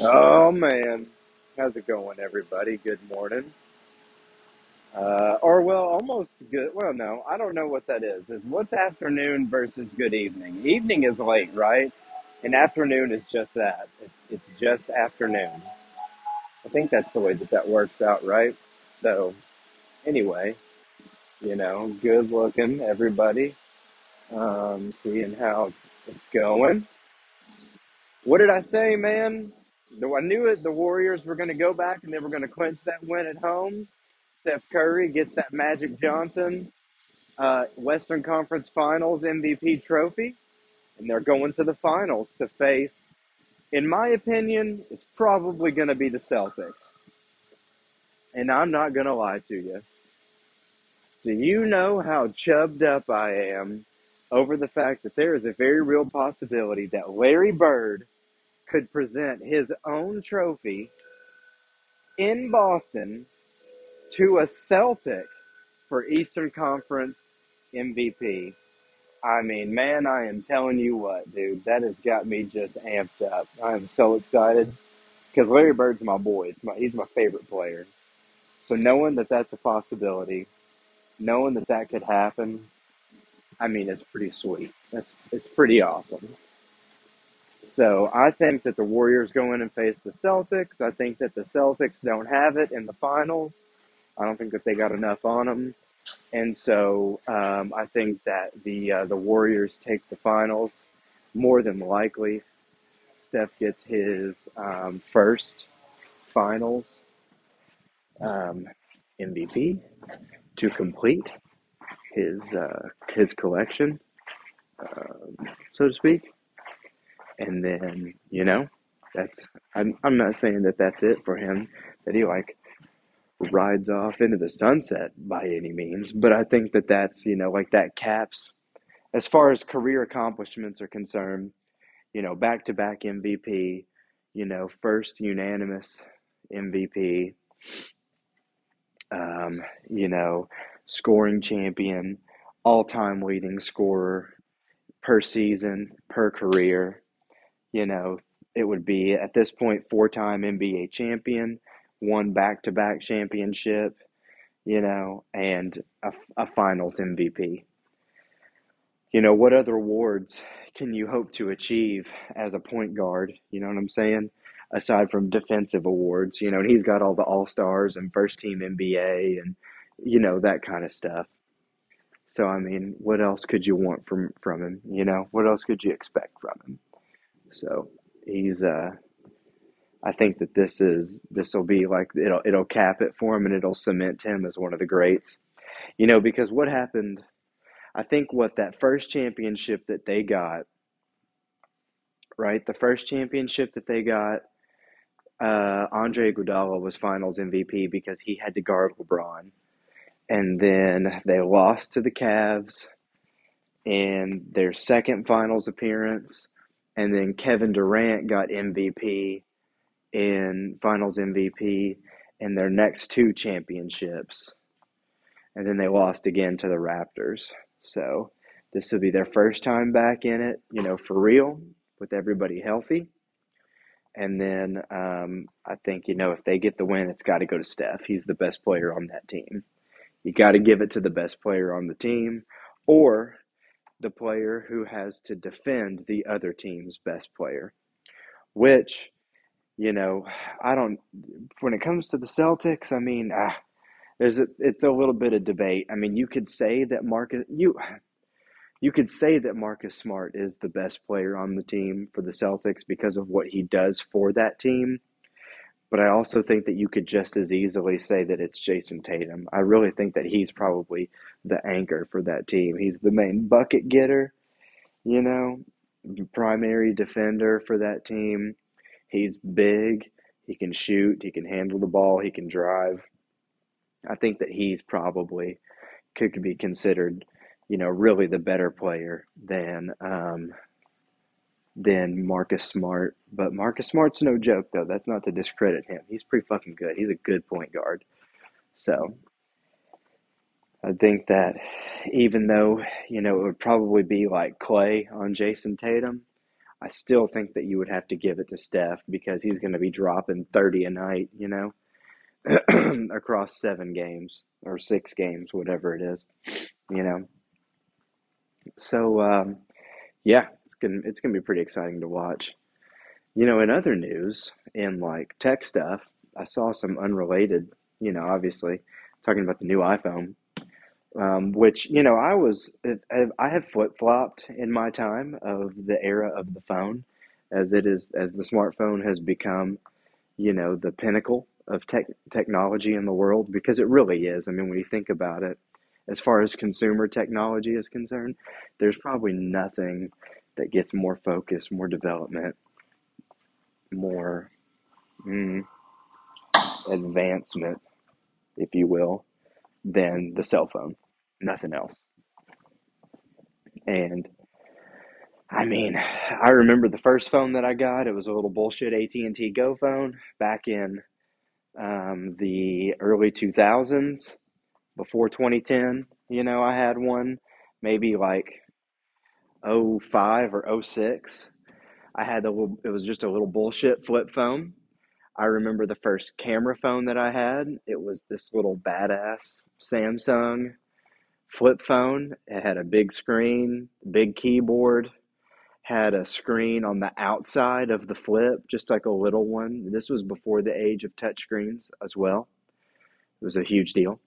Oh man, how's it going, everybody? Good morning. Uh, or well, almost good. Well, no, I don't know what that is. Is what's afternoon versus good evening? Evening is late, right? And afternoon is just that. It's it's just afternoon. I think that's the way that that works out, right? So anyway, you know, good looking, everybody. Um, seeing how it's going. What did I say, man? Though I knew it, the Warriors were going to go back and they were going to clinch that win at home Steph Curry gets that Magic Johnson uh, Western Conference Finals MVP trophy, and they're going to the finals to face, in my opinion, it's probably going to be the Celtics. And I'm not going to lie to you. Do you know how chubbed up I am over the fact that there is a very real possibility that Larry Bird could present his own trophy in Boston to a Celtic for Eastern Conference MVP? I mean, man, I am telling you what, dude, that has got me just amped up. I am so excited because Larry Bird's my boy. It's my, he's my favorite player. So knowing that that's a possibility, knowing that that could happen, I mean, it's pretty sweet. That's it's pretty awesome. So I think that the Warriors go in and face the Celtics. I think that the Celtics don't have it in the finals. I don't think that they got enough on them. And so um, I think that the uh, the Warriors take the finals more than likely. Steph gets his um, first finals um, MVP to complete his uh, his collection, um, so to speak. And then you know, that's I'm I'm not saying that that's it for him. That he like rides off into the sunset by any means, but I think that that's you know like that caps as far as career accomplishments are concerned you know, back to back MVP, you know, first unanimous MVP, um, you know, scoring champion, all time leading scorer per season, per career. You know, it would be at this point four time NBA champion, one back to back championship, you know, and a, a finals MVP. You know, what other awards can you hope to achieve as a point guard? You know what I'm saying? Aside from defensive awards, you know, and he's got all the All Stars and first team NBA and, you know, that kind of stuff. So, I mean, what else could you want from, from him? You know, what else could you expect from him? So, he's, uh, I think that this is, this will be like, it'll, it'll cap it for him and it'll cement him as one of the greats. You know, because what happened I think what that first championship that they got, right? The first championship that they got, uh, Andre Iguodala was Finals MVP because he had to guard LeBron, and then they lost to the Cavs in their second Finals appearance, and then Kevin Durant got MVP in Finals MVP in their next two championships, and then they lost again to the Raptors. So this will be their first time back in it, you know, for real, with everybody healthy. And then um, I think, you know, if they get the win, it's got to go to Steph. He's the best player on that team. You got to give it to the best player on the team or the player who has to defend the other team's best player, which, you know, I don't, when it comes to the Celtics, I mean, ah, there's a, it's a little bit of debate. I mean, you could say that Marcus you you could say that Marcus Smart is the best player on the team for the Celtics because of what he does for that team. But I also think that you could just as easily say that it's Jayson Tatum. I really think that he's probably the anchor for that team. He's the main bucket getter, you know, primary defender for that team. He's big, he can shoot, he can handle the ball, he can drive. I think that he's probably could be considered, you know, really the better player than um, than Marcus Smart. But Marcus Smart's no joke, though. That's not to discredit him. He's pretty fucking good. He's a good point guard. So I think that even though you know it would probably be like Clay on Jayson Tatum, I still think that you would have to give it to Steph because he's going to be dropping 30 a night, you know, across seven games or six games, whatever it is, you know. So, um, yeah, it's gonna it's gonna be pretty exciting to watch. You know, in other news, in like tech stuff, I saw some unrelated. You know, obviously, talking about the new iPhone, um, which you know I was I have flip flopped in my time of the era of the phone, as it is as the smartphone has become, you know, the pinnacle of tech technology in the world because it really is. I mean, when you think about it, as far as consumer technology is concerned, there's probably nothing that gets more focus, more development, more mm, advancement, if you will, than the cell phone. Nothing else. And I mean, I remember the first phone that I got. It was a little bullshit AT and T Go phone back in um, the early 2000s, before 2010. You know, I had one maybe like oh five or oh six. I had the little, it was just a little bullshit flip phone. I remember the first camera phone that I had. It was this little badass Samsung flip phone. It had a big screen, big keyboard, had a screen on the outside of the flip, just like a little one. This was before the age of touchscreens as well. It was a huge deal.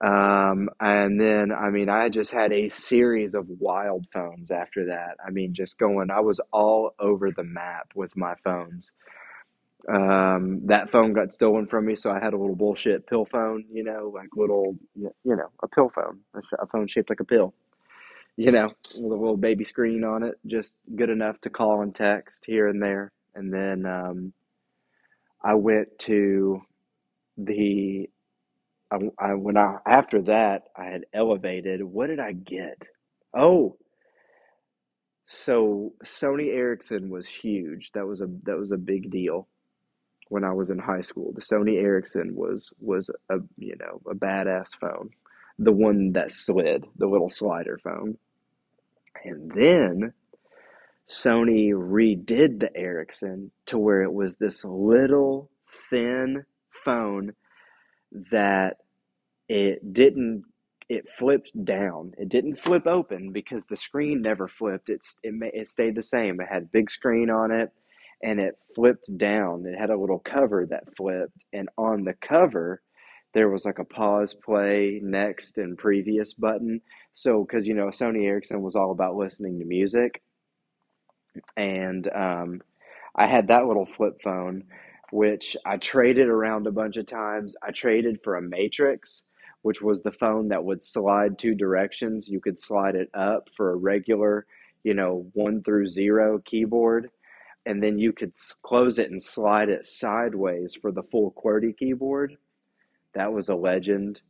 Um, and then, I mean, I just had a series of wild phones after that. I mean, just going, I was all over the map with my phones. Um, that phone got stolen from me, so I had a little bullshit pill phone, you know, like little, you know, a pill phone, a phone shaped like a pill, you know, with a little baby screen on it, just good enough to call and text here and there. And then um, I went to the I, I when I after that I had elevated. What did I get? Oh, so Sony Ericsson was huge. That was a that was a big deal when I was in high school. The Sony Ericsson was was a you know a badass phone, the one that slid, the little slider phone. And then Sony redid the Ericsson to where it was this little thin phone that it didn't it flipped down. It didn't flip open because the screen never flipped. It's it it stayed the same. It had big screen on it, and it flipped down. It had a little cover that flipped, and on the cover, there was like a pause, play, next, and previous button. So because you know Sony Ericsson was all about listening to music, and um, I had that little flip phone which I traded around a bunch of times. I traded for a Matrix, which was the phone that would slide two directions. You could slide it up for a regular, you know, one through zero keyboard, and then you could close it and slide it sideways for the full QWERTY keyboard. That was a legend.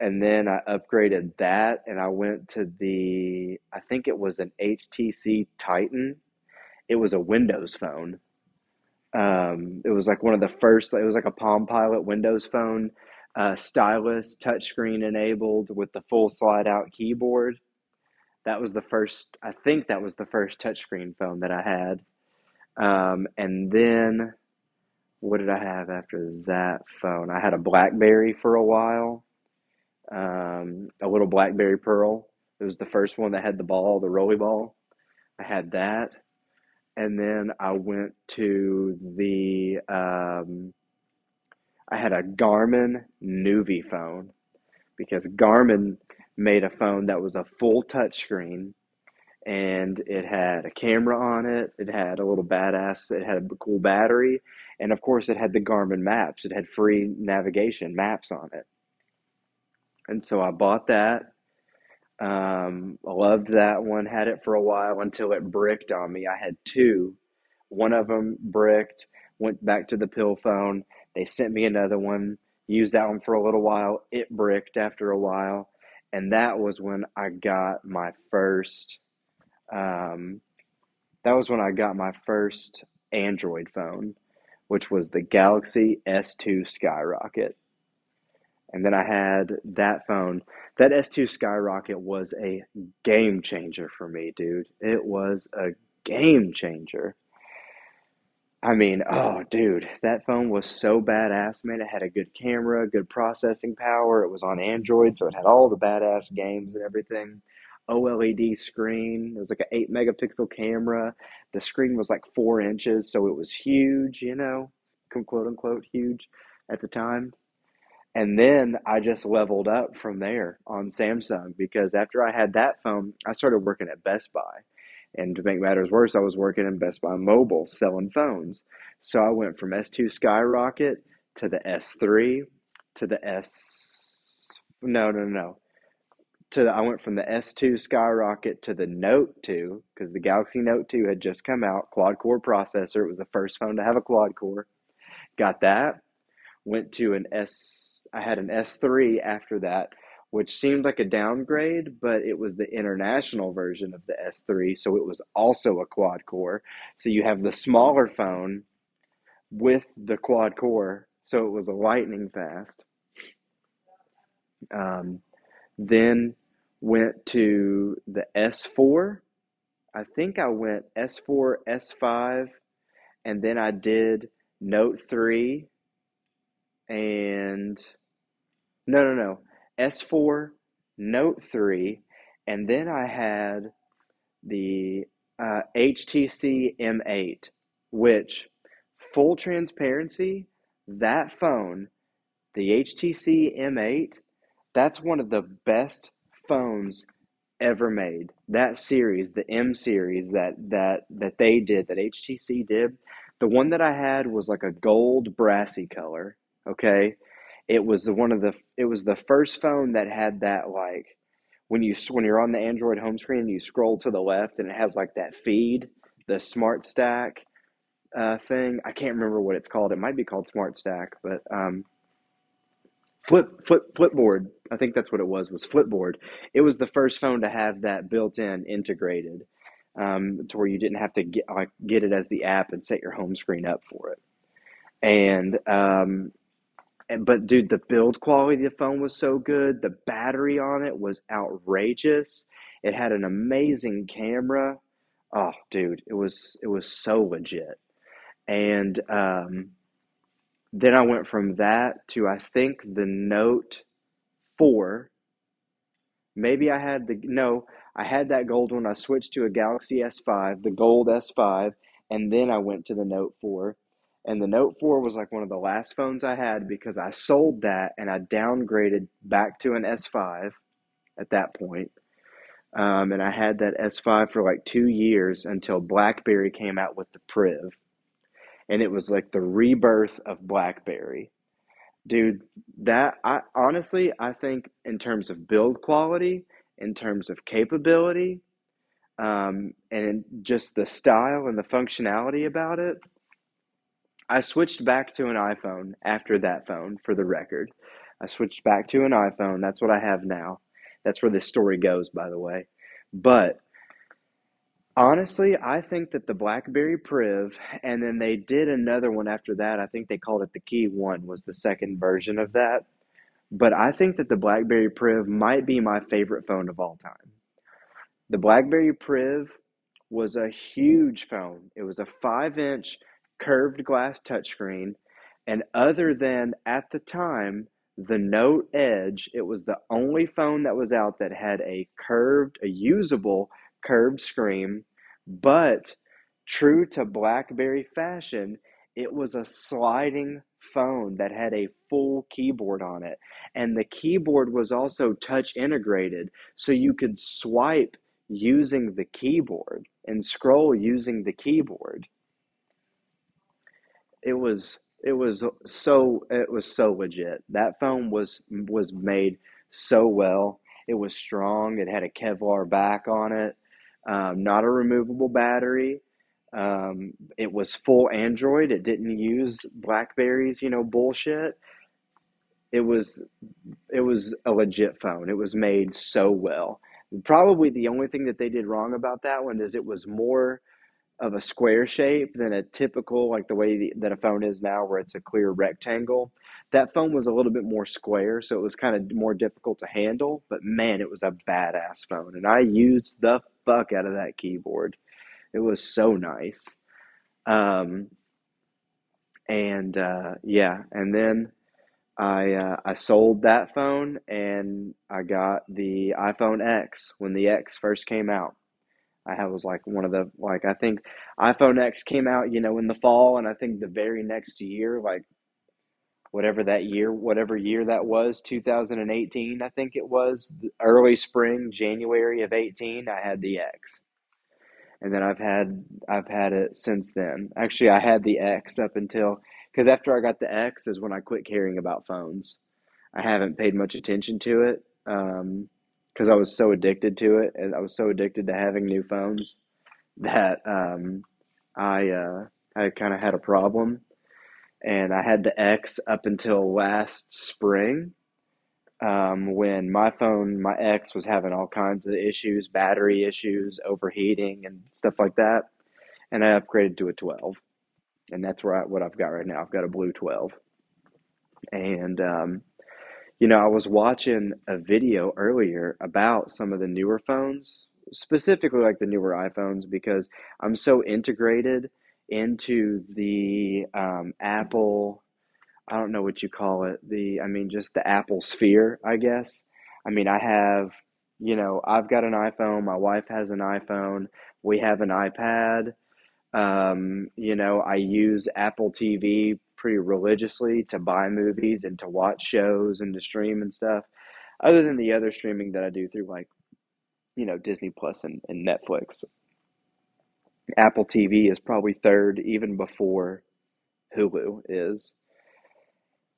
And then I upgraded that and I went to the, I think it was an HTC Titan. It was a Windows phone um, it was like one of the first. It was like a Palm Pilot Windows phone, uh, stylus, touchscreen enabled with the full slide out keyboard. That was the first. I think that was the first touchscreen phone that I had. Um, and then, what did I have after that phone? I had a BlackBerry for a while. Um, a little BlackBerry Pearl. It was the first one that had the ball, the rolly ball. I had that and then I went to the um, I had a Garmin Nuvi phone because Garmin made a phone that was a full touchscreen and it had a camera on it. It had a little badass. It had a cool battery, and of course, it had the Garmin maps. It had free navigation maps on it, and so I bought that um, I loved that one. Had it for a while until it bricked on me. I had two. One of them bricked. Went back to the pill phone. They sent me another one. Used that one for a little while. It bricked after a while, and that was when I got my first. Um, that was when I got my first Android phone, which was the Galaxy S2 Skyrocket. And then I had that phone. That S2 Skyrocket was a game changer for me, dude. It was a game changer. I mean, oh, dude, that phone was so badass, man. It had a good camera, good processing power. It was on Android, so it had all the badass games and everything. OLED screen. It was like an 8 megapixel camera. The screen was like four inches, so it was huge, you know, quote unquote, huge at the time. And then I just leveled up from there on Samsung because after I had that phone, I started working at Best Buy. And to make matters worse, I was working in Best Buy Mobile selling phones. So I went from S2 Skyrocket to the S3 to the S. No, no, no. To the, I went from the S2 Skyrocket to the Note 2 because the Galaxy Note 2 had just come out, quad core processor. It was the first phone to have a quad core. Got that. Went to an S. I had an S3 after that which seemed like a downgrade, but it was the international version of the S3, so it was also a quad core. So you have the smaller phone with the quad core, so it was a lightning fast. Um, then went to the S4. I think I went S4, S5, and then I did Note 3 and no, no, no. S4, Note 3, and then I had the uh, HTC M8, which, full transparency, that phone, the HTC M8, that's one of the best phones ever made. That series, the M series that that that they did, that HTC did, the one that I had was like a gold brassy color, okay? It was the one of the it was the first phone that had that like when you when you're on the Android home screen and you scroll to the left and it has like that feed the Smart Stack uh, thing. I can't remember what it's called. It might be called Smart Stack, but um, Flip Flip Flipboard. I think that's what it was. Was Flipboard. It was the first phone to have that built-in integrated um, to where you didn't have to get like get it as the app and set your home screen up for it. And um, but dude, the build quality of the phone was so good. The battery on it was outrageous. It had an amazing camera. Oh, dude, it was it was so legit. And um, then I went from that to I think the Note Four. Maybe I had the no, I had that gold one. I switched to a Galaxy S5, the gold S5, and then I went to the Note 4. And the Note 4 was like one of the last phones I had because I sold that and I downgraded back to an S5 at that point. Um, and I had that S5 for like two years until BlackBerry came out with the Priv. And it was like the rebirth of BlackBerry. Dude, that I honestly I think in terms of build quality, in terms of capability, um, and just the style and the functionality about it, I switched back to an iPhone after that phone, for the record. I switched back to an iPhone. That's what I have now. That's where this story goes, by the way. But honestly, I think that the BlackBerry Priv, and then they did another one after that. I think they called it the Key One, was the second version of that. But I think that the BlackBerry Priv might be my favorite phone of all time. The BlackBerry Priv was a huge phone. It was a five inch curved glass touchscreen. And other than at the time, the Note Edge, it was the only phone that was out that had a curved, a usable curved screen. But true to Blackberry fashion, it was a sliding phone that had a full keyboard on it. And the keyboard was also touch integrated, so you could swipe using the keyboard and scroll using the keyboard it was it was so it was so legit. That phone was was made so well. It was strong. It had a Kevlar back on it, um, not a removable battery. Um, it was full Android. It didn't use Blackberries, you know, bullshit. It was it was a legit phone. It was made so well. Probably the only thing that they did wrong about that one is it was more of a square shape than a typical like the way that a phone is now where it's a clear rectangle that phone was a little bit more square so it was kind of more difficult to handle but man it was a badass phone and i used the fuck out of that keyboard It was so nice. Um, and uh, yeah, and then I uh, I sold that phone and I got the iPhone X when the X first came out. I was like one of the like I think iPhone X came out, you know, in the fall, and I think the very next year, like whatever that year, whatever year that was, 2018, I think it was early spring, January of 18, I had the X. And then I've had I've had it since then. Actually, I had the X up until because after I got the X is when I quit caring about phones. I haven't paid much attention to it um, because I was so addicted to it, and I was so addicted to having new phones that um, I uh, I kind of had a problem, and I had the X up until last spring. Um, when my phone, my X was having all kinds of issues, battery issues, overheating, and stuff like that, and I upgraded to a 12, and that's where I, what I've got right now. I've got a blue 12, and um, you know, I was watching a video earlier about some of the newer phones, specifically like the newer iPhones, because I'm so integrated into the um, Apple, I don't know what you call it, the, I mean, just the Apple sphere, I guess. I mean, I have, you know, I've got an iPhone, my wife has an iPhone, we have an iPad. Um, you know, I use Apple TV pretty religiously to buy movies and to watch shows and to stream and stuff. Other than the other streaming that I do through like, you know, Disney Plus and, and Netflix. Apple TV is probably third, even before Hulu is.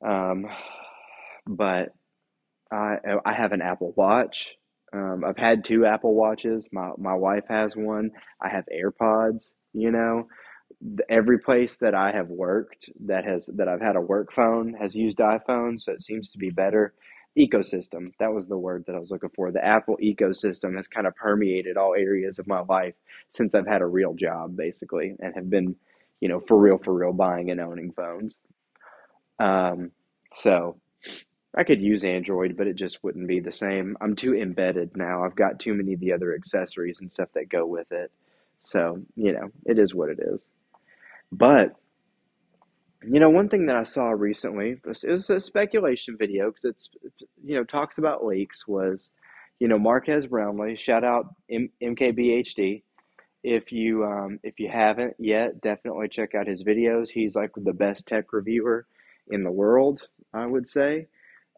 Um, but I I have an Apple Watch. Um, I've had two Apple Watches. My my wife has one. I have AirPods. You know, every place that I have worked that has that I've had a work phone has used iPhone, so it seems to be better. Ecosystem, that was the word that I was looking for. The Apple ecosystem has kind of permeated all areas of my life since I've had a real job, basically, and have been, you know, for real, for real, buying and owning phones. Um, so I could use Android, but it just wouldn't be the same. I'm too embedded now. I've got too many of the other accessories and stuff that go with it. So, you know, it is what it is. But you know, one thing that I saw recently it was a speculation video because it's you know talks about leaks was you know Marques Brownlee shout out M- MKBHD if you um, if you haven't yet definitely check out his videos. He's like the best tech reviewer in the world I would say.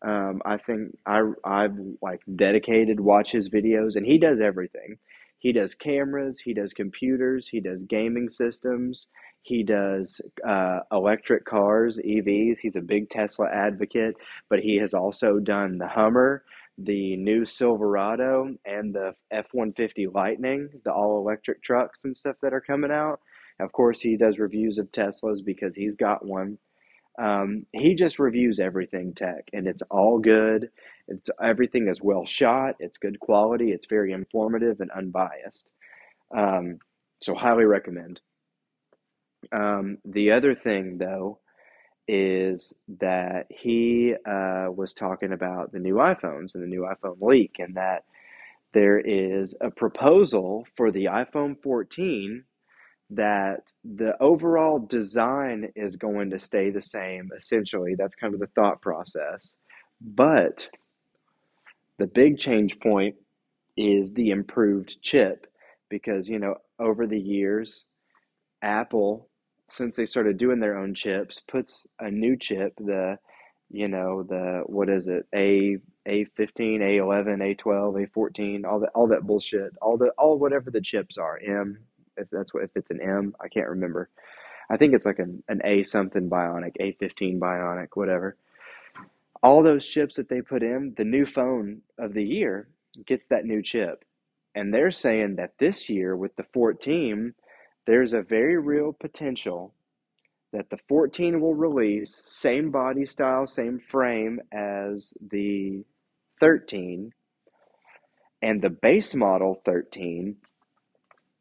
Um, I think I I've like dedicated watch his videos and he does everything he does cameras, he does computers, he does gaming systems, he does uh, electric cars, EVs. He's a big Tesla advocate, but he has also done the Hummer, the new Silverado, and the F 150 Lightning, the all electric trucks and stuff that are coming out. Of course, he does reviews of Teslas because he's got one. Um, he just reviews everything tech, and it's all good. It's everything is well shot. It's good quality. It's very informative and unbiased. Um, so highly recommend. Um, the other thing, though, is that he uh, was talking about the new iPhones and the new iPhone leak, and that there is a proposal for the iPhone 14 that the overall design is going to stay the same, essentially. That's kind of the thought process. But the big change point is the improved chip because, you know, over the years, Apple, since they started doing their own chips, puts a new chip, the, you know, the, what is it, A, A15, A11, A12, A14, all that, all that bullshit, all the, all whatever the chips are, M, if that's what if it's an M, I can't remember. I think it's like an, an A something bionic, A15 bionic, whatever. All those chips that they put in, the new phone of the year gets that new chip. And they're saying that this year with the 14, there's a very real potential that the 14 will release same body style, same frame as the 13, and the base model 13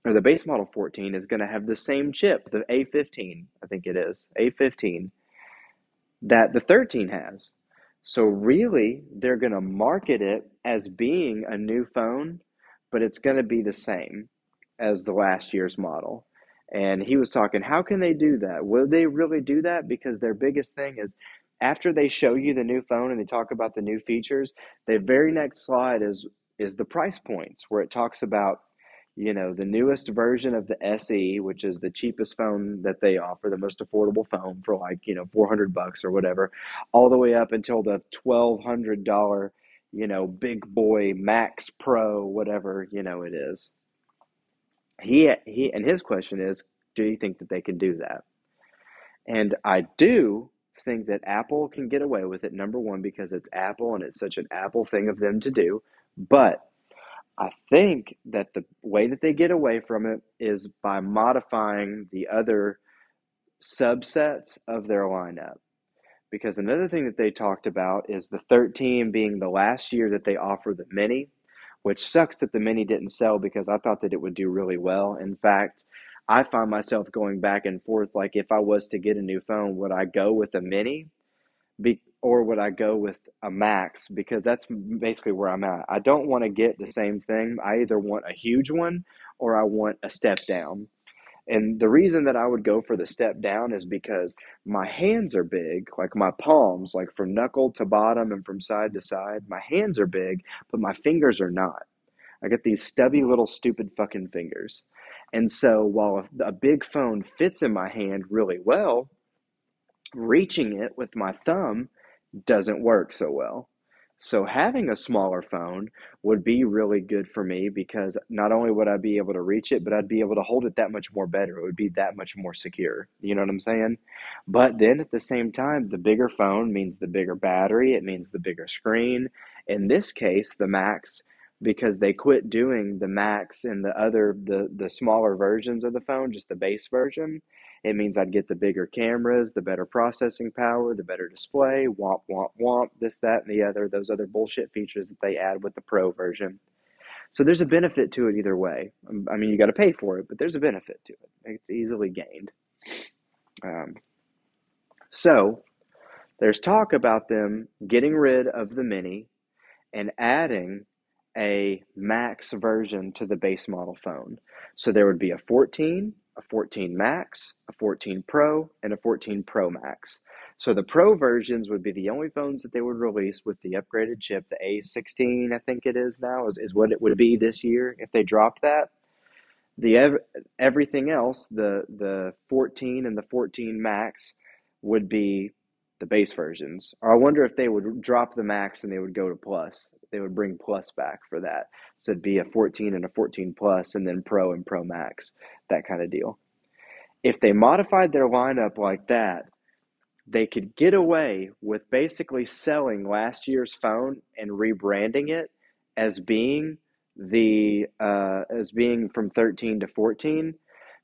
or the base model 14 is going to have the same chip, the A15, I think it is, A15, that the 13 has. So, really, they're going to market it as being a new phone, but it's going to be the same. as the last year's model. And he was talking, how can they do that? Will they really do that? Because their biggest thing is after they show you the new phone and they talk about the new features, the very next slide is is the price points where it talks about you know the newest version of the SE, which is the cheapest phone that they offer, the most affordable phone for like you know four hundred bucks or whatever, all the way up until the twelve hundred dollar you know big boy Max Pro, whatever you know it is. He he, and his question is, do you think that they can do that? And I do think that Apple can get away with it. Number one, because it's Apple and it's such an Apple thing of them to do. But I think that the way that they get away from it is by modifying the other subsets of their lineup. Because another thing that they talked about is the 13 being the last year that they offer the Mini, which sucks that the Mini didn't sell because I thought that it would do really well. In fact, I find myself going back and forth like if I was to get a new phone, would I go with a Mini? Or would I go with a max? Because that's basically where I'm at. I don't want to get the same thing. I either want a huge one or I want a step down. And the reason that I would go for the step down is because my hands are big, like my palms, like from knuckle to bottom and from side to side. My hands are big, but my fingers are not. I get these stubby little stupid fucking fingers. And so while a, a big phone fits in my hand really well, reaching it with my thumb doesn't work so well. So having a smaller phone would be really good for me because not only would I be able to reach it, but I'd be able to hold it that much more better. It would be that much more secure. You know what I'm saying? But then at the same time, the bigger phone means the bigger battery, it means the bigger screen. In this case, the Max because they quit doing the Max and the other the the smaller versions of the phone, just the base version. It means I'd get the bigger cameras, the better processing power, the better display, womp, womp, womp, this, that, and the other, those other bullshit features that they add with the Pro version. So there's a benefit to it either way. Um, I mean, you got to pay for it, but there's a benefit to it. It's easily gained. Um, so there's talk about them getting rid of the Mini and adding a max version to the base model phone. So there would be a 14, a 14 Max, a 14 Pro, and a 14 Pro Max. So the Pro versions would be the only phones that they would release with the upgraded chip. The A16, I think it is now, is, is what it would be this year if they dropped that. The ev- everything else, the the 14 and the 14 Max, would be the base versions. Or I wonder if they would drop the Max and they would go to Plus. They would bring Plus back for that. So it'd be a 14 and a 14 Plus, and then Pro and Pro Max, that kind of deal. If they modified their lineup like that, they could get away with basically selling last year's phone and rebranding it as being the uh, as being from 13 to 14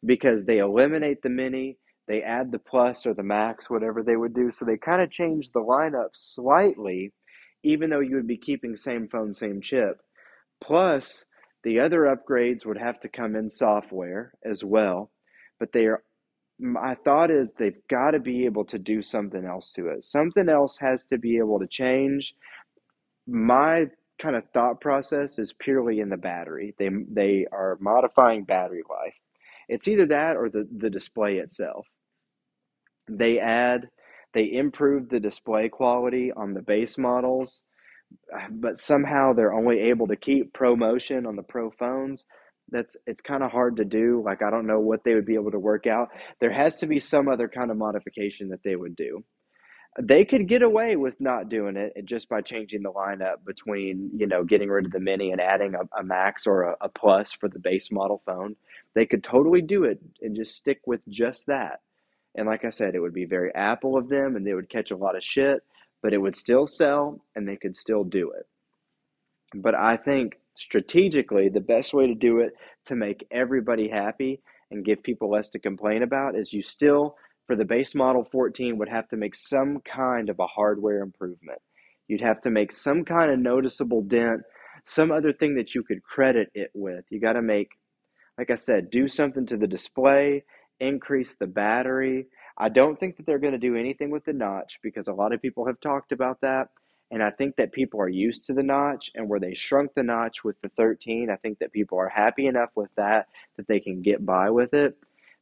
because they eliminate the mini they add the plus or the max whatever they would do so they kind of change the lineup slightly even though you would be keeping same phone same chip Plus, the other upgrades would have to come in software as well, but they are my thought is they've got to be able to do something else to it. Something else has to be able to change. My kind of thought process is purely in the battery. They they are modifying battery life. It's either that or the, the display itself. They add they improve the display quality on the base models but somehow they're only able to keep ProMotion on the pro phones. That's it's kind of hard to do like i don't know what they would be able to work out. There has to be some other kind of modification that they would do they could get away with not doing it just by changing the lineup between you know getting rid of the mini and adding a, a max or a, a plus for the base model phone they could totally do it and just stick with just that and like i said it would be very apple of them and they would catch a lot of shit but it would still sell and they could still do it. But I think strategically, the best way to do it to make everybody happy and give people less to complain about is you still, for the base model 14, would have to make some kind of a hardware improvement. You'd have to make some kind of noticeable dent, some other thing that you could credit it with. You got to make, like I said, do something to the display, increase the battery, I don't think that they're going to do anything with the notch because a lot of people have talked about that. And I think that people are used to the notch, and where they shrunk the notch with the 13, I think that people are happy enough with that that they can get by with it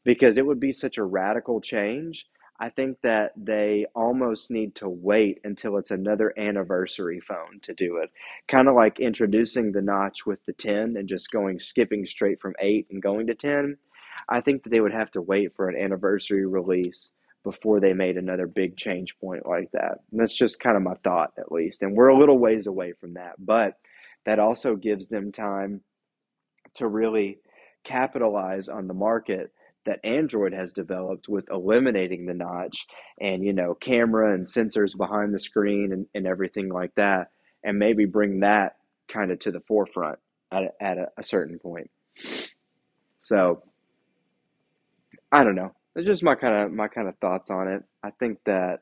because it would be such a radical change. I think that they almost need to wait until it's another anniversary phone to do it. Kind of like introducing the notch with the 10 and just going skipping straight from 8 and going to 10. I think that they would have to wait for an anniversary release before they made another big change point like that. And that's just kind of my thought, at least. And we're a little ways away from that, but that also gives them time to really capitalize on the market that Android has developed with eliminating the notch and, you know, camera and sensors behind the screen and, and everything like that, and maybe bring that kind of to the forefront at, a, at a, a certain point. So, I don't know. It's just my kind of my kind of thoughts on it. I think that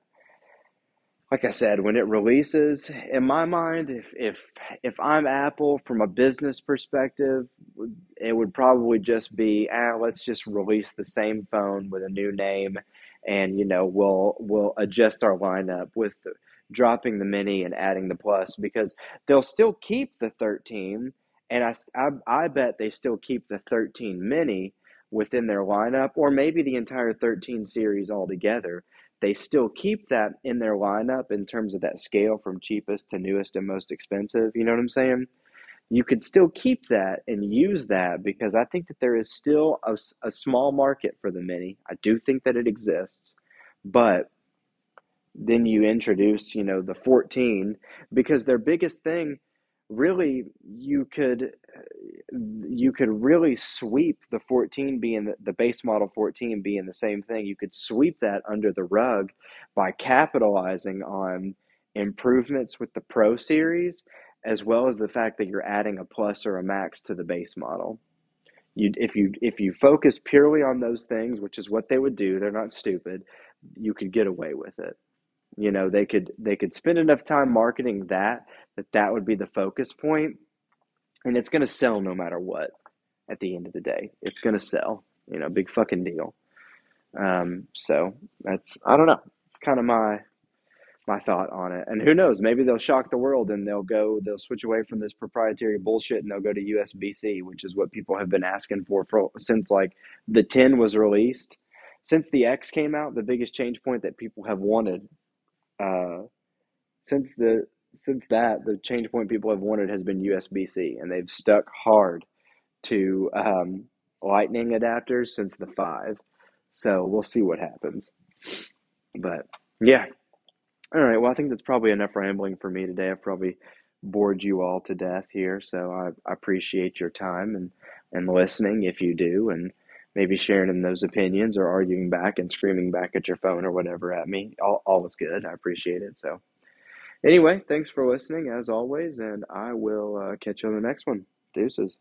like I said, when it releases, in my mind, if if if I'm Apple from a business perspective, it would probably just be, ah, let's just release the same phone with a new name, and you know we'll we'll adjust our lineup with dropping the mini and adding the plus because they'll still keep the 13, and I, I I bet they still keep the 13 mini within their lineup, or maybe the entire 13 series altogether. They still keep that in their lineup in terms of that scale from cheapest to newest and most expensive. You know what I'm saying? You could still keep that and use that because I think that there is still a, a small market for the mini. I do think that it exists, but then you introduce, you know, the 14 because their biggest thing really you could you could really sweep the 14 being the, the base model 14 being the same thing. You could sweep that under the rug by capitalizing on improvements with the pro series as well as the fact that you're adding a plus or a max to the base model. You if you if you focus purely on those things which is what they would do they're not stupid you could get away with it. You know they could they could spend enough time marketing that that that would be the focus point and it's going to sell no matter what at the end of the day. It's going to sell you know big fucking deal. Um, so that's i don't know. It's kind of my my thought on it. And who knows? Maybe they'll shock the world and they'll go they'll switch away from this proprietary bullshit and they'll go to usb-c which is what people have been asking for, for since like the 10 was released. Since the x came out the biggest change point that people have wanted uh, since the since that, the change point people have wanted has been USB C, and they've stuck hard to um, Lightning adapters since the 5. So we'll see what happens. But yeah. All right. Well, I think that's probably enough rambling for me today. I've probably bored you all to death here. So I, I appreciate your time and, and listening if you do, and maybe sharing in those opinions or arguing back and screaming back at your phone or whatever at me. All, all is good. I appreciate it. So. Anyway, thanks for listening as always, and I will uh, catch you on the next one. Deuces.